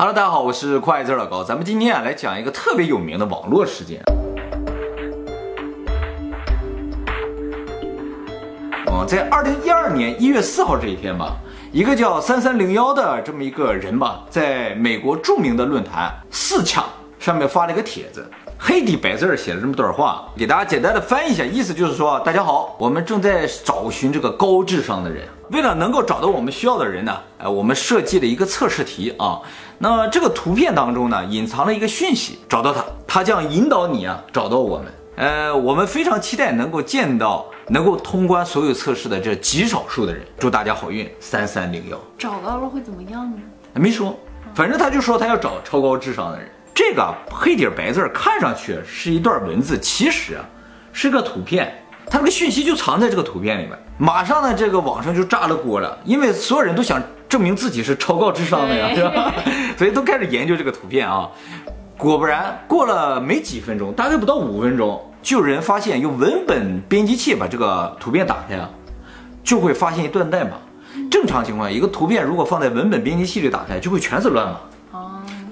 Hello，大家好，我是快字老高，咱们今天啊来讲一个特别有名的网络事件。哦，在二零一二年一月四号这一天吧，一个叫三三零幺的这么一个人吧，在美国著名的论坛四强上面发了一个帖子。黑底白字写了这么段话，给大家简单的翻译一下，意思就是说，大家好，我们正在找寻这个高智商的人，为了能够找到我们需要的人呢，哎，我们设计了一个测试题啊。那这个图片当中呢，隐藏了一个讯息，找到它，它将引导你啊找到我们。呃，我们非常期待能够见到能够通关所有测试的这极少数的人，祝大家好运，三三零幺。找到了会怎么样呢？没说，反正他就说他要找超高智商的人。这个黑底白字看上去是一段文字，其实啊是个图片，它这个讯息就藏在这个图片里面。马上呢，这个网上就炸了锅了，因为所有人都想证明自己是超高智商的呀，是吧？所以都开始研究这个图片啊。果不然，过了没几分钟，大概不到五分钟，就有人发现用文本编辑器把这个图片打开啊，就会发现一段代码。正常情况下，一个图片如果放在文本编辑器里打开，就会全是乱码。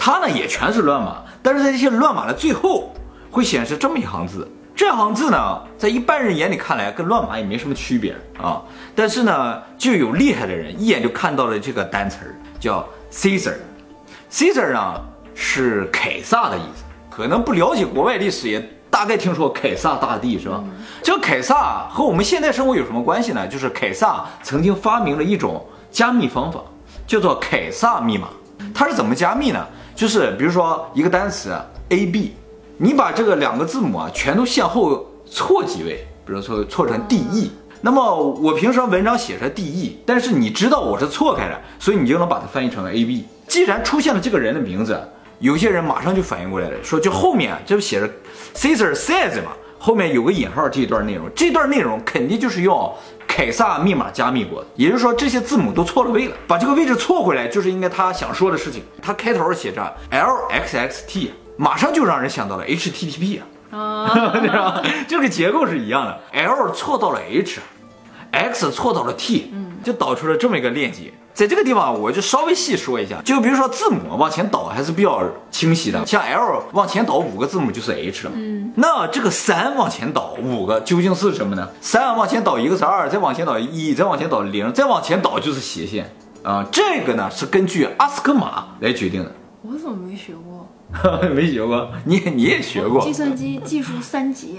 它呢也全是乱码，但是在这些乱码的最后会显示这么一行字，这行字呢，在一般人眼里看来跟乱码也没什么区别啊，但是呢，就有厉害的人一眼就看到了这个单词儿，叫 Caesar，Caesar 呢是凯撒的意思，可能不了解国外历史也大概听说凯撒大帝是吧？这个凯撒和我们现代生活有什么关系呢？就是凯撒曾经发明了一种加密方法，叫做凯撒密码，它是怎么加密呢？就是比如说一个单词 a b，你把这个两个字母啊全都向后错几位，比如说错成 d e，那么我平时文章写成 d e，但是你知道我是错开的，所以你就能把它翻译成 a b。既然出现了这个人的名字，有些人马上就反应过来了，说就后面这不写着 Caesar says 嘛，后面有个引号这一段内容，这段内容肯定就是用。凯撒密码加密过的，也就是说这些字母都错了位了，把这个位置错回来就是应该他想说的事情。他开头写着 L X X T，马上就让人想到了 H T T P 啊，对吧？这个结构是一样的，L 错到了 H，X 错到了 T，就导出了这么一个链接。在这个地方，我就稍微细说一下，就比如说字母往前倒还是比较清晰的，像 L 往前倒五个字母就是 H 了。嗯，那这个三往前倒五个究竟是什么呢？三往前倒一个是二，再往前倒一，再往前倒零，再往前倒就是斜线啊。这个呢是根据阿斯克马来决定的。我怎么没学过？没学过？你你也学过？计算机技术三级。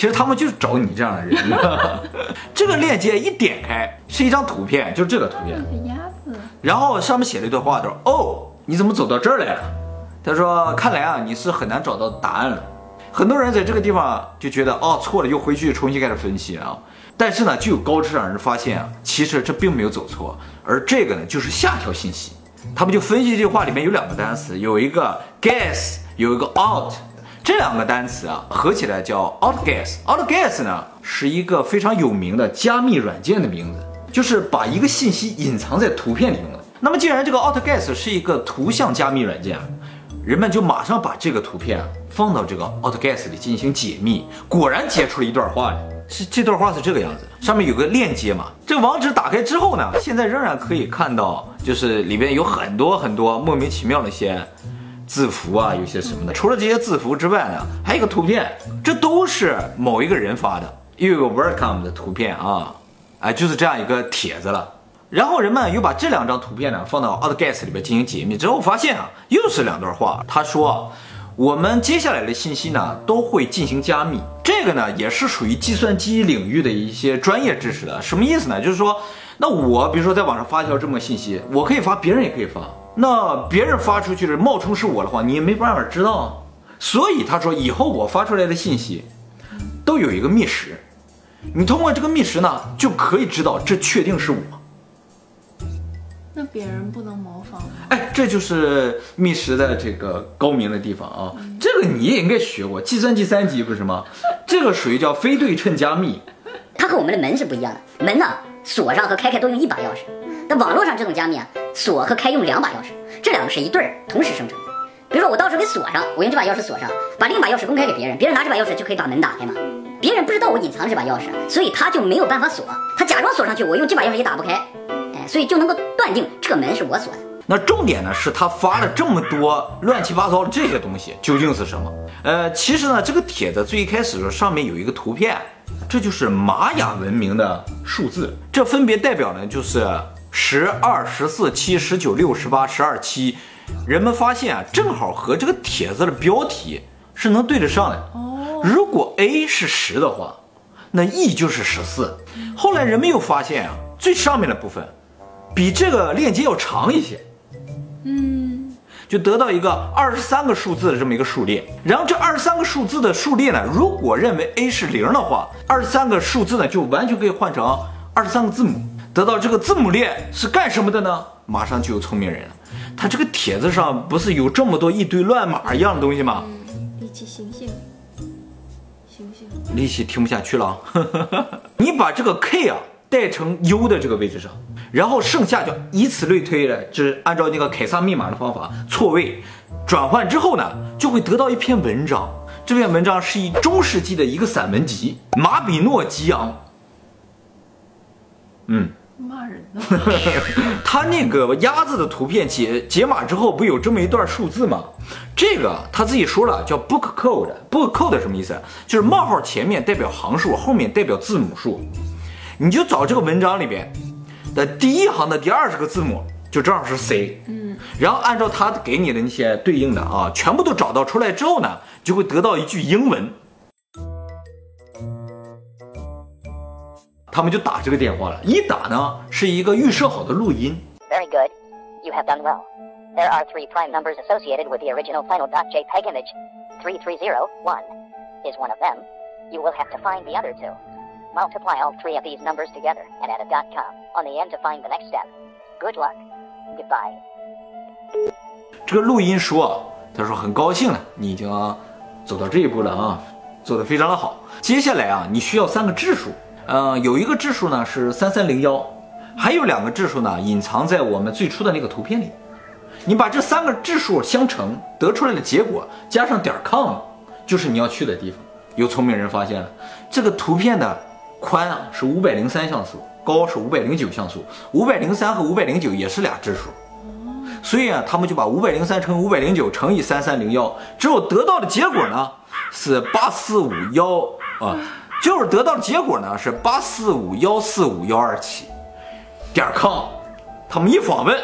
其实他们就是找你这样的人。这个链接一点开是一张图片，就是这个图片。鸭子。然后上面写了一段话，他说：“哦，你怎么走到这儿来了？”他说：“看来啊，你是很难找到答案了。”很多人在这个地方就觉得哦错了，又回去重新开始分析啊。但是呢，就有高智商人发现啊，其实这并没有走错，而这个呢就是下条信息。他们就分析这句话里面有两个单词，有一个 guess，有一个 out。这两个单词啊，合起来叫 outguess。outguess 呢，是一个非常有名的加密软件的名字，就是把一个信息隐藏在图片里用的。那么，既然这个 outguess 是一个图像加密软件，人们就马上把这个图片放到这个 outguess 里进行解密。果然解出了一段话来，是这段话是这个样子，上面有个链接嘛。这网址打开之后呢，现在仍然可以看到，就是里边有很多很多莫名其妙的一些。字符啊，有些什么的。除了这些字符之外呢，还有一个图片，这都是某一个人发的，又有个 welcome 的图片啊，哎，就是这样一个帖子了。然后人们又把这两张图片呢放到 outguess 里边进行解密之后，发现啊，又是两段话。他说，我们接下来的信息呢都会进行加密，这个呢也是属于计算机领域的一些专业知识的。什么意思呢？就是说，那我比如说在网上发一条这么信息，我可以发，别人也可以发。那别人发出去的冒充是我的话，你也没办法知道啊。所以他说，以后我发出来的信息都有一个密匙，你通过这个密匙呢，就可以知道这确定是我。那别人不能模仿吗？哎，这就是密匙的这个高明的地方啊。这个你也应该学过，计算机三级不是吗？这个属于叫非对称加密。它和我们的门是不一样的，门呢锁上和开开都用一把钥匙。那网络上这种加密啊，锁和开用两把钥匙，这两个是一对儿同时生成的。比如说我到时候给锁上，我用这把钥匙锁上，把另一把钥匙公开给别人，别人拿这把钥匙就可以把门打开嘛。别人不知道我隐藏这把钥匙，所以他就没有办法锁，他假装锁上去，我用这把钥匙也打不开，哎，所以就能够断定这个门是我锁的。那重点呢是他发了这么多乱七八糟的这些东西究竟是什么？呃，其实呢，这个帖子最一开始的时候上面有一个图片，这就是玛雅文明的数字，这分别代表呢就是十二、十四、七、十九、六、十八、十二、七。人们发现啊，正好和这个帖子的标题是能对得上的。哦，如果 A 是十的话，那 E 就是十四。后来人们又发现啊，最上面的部分比这个链接要长一些。嗯，就得到一个二十三个数字的这么一个数列。然后这二十三个数字的数列呢，如果认为 A 是零的话，二十三个数字呢就完全可以换成二十三个字母。得到这个字母列是干什么的呢？马上就有聪明人了。他这个帖子上不是有这么多一堆乱码一样的东西吗？立起行星，星星，力气听不下去了。你把这个 K 啊带成 U 的这个位置上，然后剩下就以此类推的，就是按照那个凯撒密码的方法错位转换之后呢，就会得到一篇文章。这篇文章是以中世纪的一个散文集《马比诺吉昂》。嗯。骂人呢？他那个鸭子的图片解解码之后，不有这么一段数字吗？这个他自己说了，叫 book code。book code 什么意思？就是冒号前面代表行数，后面代表字母数。你就找这个文章里边的第一行的第二十个字母，就正好是 C。嗯。然后按照他给你的那些对应的啊，全部都找到出来之后呢，就会得到一句英文。他们就打这个电话了，一打呢是一个预设好的录音。Very good, you have done well. There are three prime numbers associated with the original final .jpeg image. Three three zero one is one of them. You will have to find the other two. Multiply all three of these numbers together and add a dot .com on the end to find the next step. Good luck. Goodbye. 这个录音说，他说很高兴了，你已经走到这一步了啊，做得非常的好。接下来啊，你需要三个质数。嗯，有一个质数呢是三三零幺，还有两个质数呢隐藏在我们最初的那个图片里。你把这三个质数相乘，得出来的结果加上点 com，就是你要去的地方。有聪明人发现了，这个图片的宽啊是五百零三像素，高是五百零九像素，五百零三和五百零九也是俩质数。所以啊，他们就把五百零三乘五百零九乘以三三零幺，之后得到的结果呢是八四五幺啊。就是得到的结果呢是八四五幺四五幺二七点 com，他们一访问，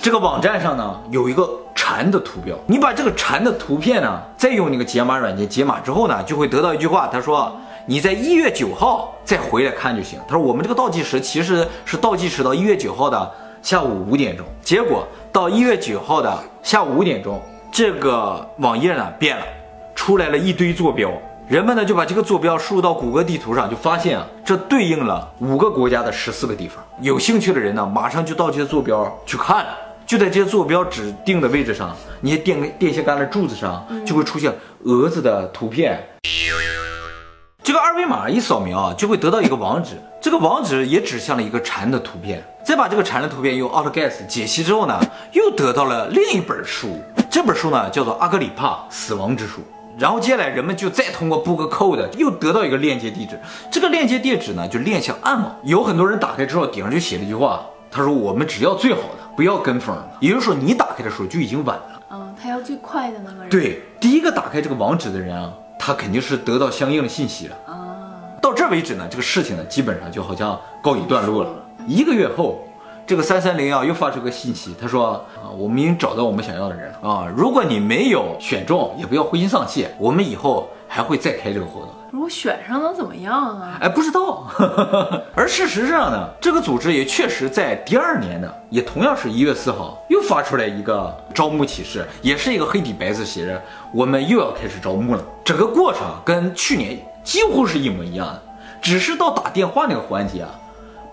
这个网站上呢有一个蝉的图标，你把这个蝉的图片呢再用那个解码软件解码之后呢，就会得到一句话，他说你在一月九号再回来看就行。他说我们这个倒计时其实是倒计时到一月九号的下午五点钟，结果到一月九号的下午五点钟，这个网页呢变了，出来了一堆坐标。人们呢就把这个坐标输入到谷歌地图上，就发现啊，这对应了五个国家的十四个地方。有兴趣的人呢，马上就到这些坐标去看。就在这些坐标指定的位置上，那些电电线杆的柱子上就会出现蛾子的图片。这个二维码一扫描啊，就会得到一个网址，这个网址也指向了一个蝉的图片。再把这个蝉的图片用 AutoGuess 解析之后呢，又得到了另一本书。这本书呢叫做《阿格里帕死亡之书》。然后接下来人们就再通过 book code 又得到一个链接地址，这个链接地址呢就链向暗网。有很多人打开之后顶上就写了一句话，他说我们只要最好的，不要跟风的。也就是说你打开的时候就已经晚了。嗯，他要最快的那个人。对，第一个打开这个网址的人啊，他肯定是得到相应的信息了。啊，到这为止呢，这个事情呢基本上就好像告一段落了。一个月后。这个三三零啊又发出个信息，他说啊，我们已经找到我们想要的人了啊。如果你没有选中，也不要灰心丧气，我们以后还会再开这个活动。如果选上能怎么样啊？哎，不知道。而事实上呢，这个组织也确实在第二年呢，也同样是一月四号又发出来一个招募启事，也是一个黑底白字写着，我们又要开始招募了。整个过程跟去年几乎是一模一样的，只是到打电话那个环节啊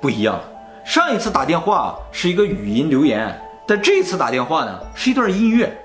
不一样。上一次打电话是一个语音留言，但这次打电话呢是一段音乐，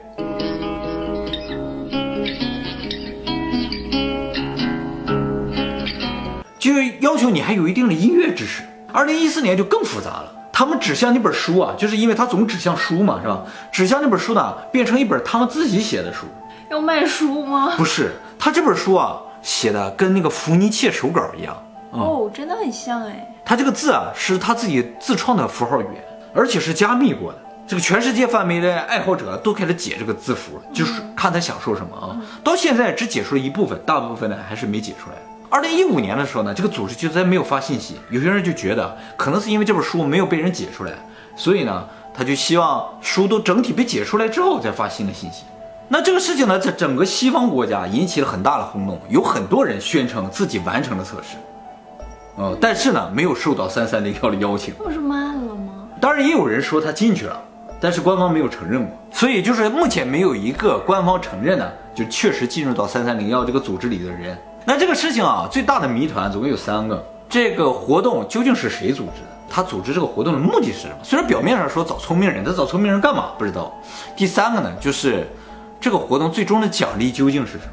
就要求你还有一定的音乐知识。二零一四年就更复杂了，他们指向那本书啊，就是因为他总指向书嘛，是吧？指向那本书呢，变成一本他们自己写的书，要卖书吗？不是，他这本书啊写的跟那个福尼切手稿一样。哦，真的很像哎。他这个字啊，是他自己自创的符号语言，而且是加密过的，这个全世界范围的爱好者都开始解这个字符，就是看他想说什么啊。到现在只解出了一部分，大部分呢还是没解出来。二零一五年的时候呢，这个组织就在没有发信息。有些人就觉得，可能是因为这本书没有被人解出来，所以呢，他就希望书都整体被解出来之后再发新的信息。那这个事情呢，在整个西方国家引起了很大的轰动，有很多人宣称自己完成了测试，呃，但是呢，没有受到三三零幺的邀请。不是慢了吗？当然，也有人说他进去了，但是官方没有承认过，所以就是目前没有一个官方承认的，就确实进入到三三零幺这个组织里的人。那这个事情啊，最大的谜团总共有三个：这个活动究竟是谁组织的？他组织这个活动的目的是什么？虽然表面上说找聪明人，他找聪明人干嘛？不知道。第三个呢，就是这个活动最终的奖励究竟是什么？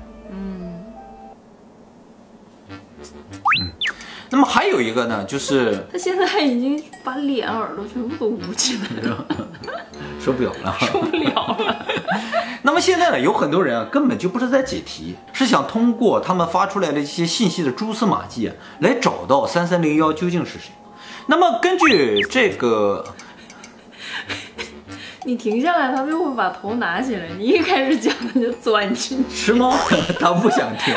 那么还有一个呢，就是他现在已经把脸、耳朵全部都捂起来了，受不了了。受不了了。那么现在呢，有很多人啊，根本就不是在解题，是想通过他们发出来的一些信息的蛛丝马迹啊，来找到三三零幺究竟是谁。那么根据这个，你停下来，他就会把头拿起来。你一开始讲，他就钻进去。是吗？他不想听。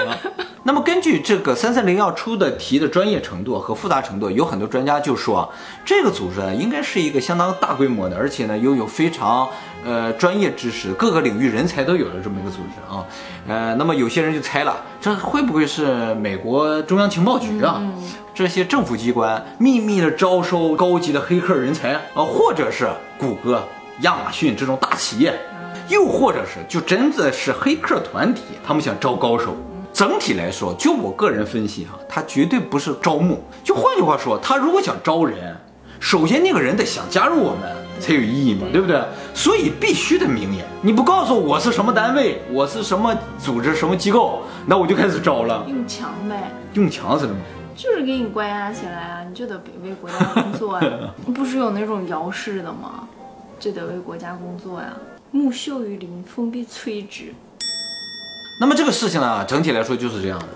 那么根据这个三三零幺出的题的专业程度和复杂程度，有很多专家就说，这个组织呢，应该是一个相当大规模的，而且呢，拥有非常呃专业知识、各个领域人才都有的这么一个组织啊。呃，那么有些人就猜了，这会不会是美国中央情报局啊？这些政府机关秘密的招收高级的黑客人才啊，或者是谷歌、亚马逊这种大企业，又或者是就真的是黑客团体，他们想招高手。整体来说，就我个人分析哈，他绝对不是招募。就换句话说，他如果想招人，首先那个人得想加入我们才有意义嘛，对不对？所以必须得明言，你不告诉我是什么单位，我是什么组织、什么机构，那我就开始招了。用强呗，用强是什么？就是给你关押起来啊，你就得为国家工作呀。不是有那种摇式的吗？就得为国家工作呀。木秀于林，风必摧之。那么这个事情呢，整体来说就是这样的，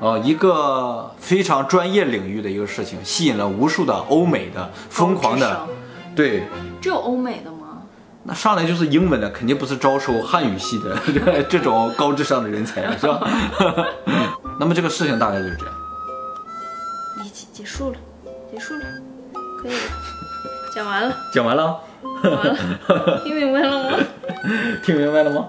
呃，一个非常专业领域的一个事情，吸引了无数的欧美的疯狂的，对，只有欧美的吗？那上来就是英文的，肯定不是招收汉语系的 这种高智商的人才，是吧？那么这个事情大概就是这样。一起结束了，结束了，可以了，讲完了，讲完了，讲完了，听明白了吗？听明白了吗？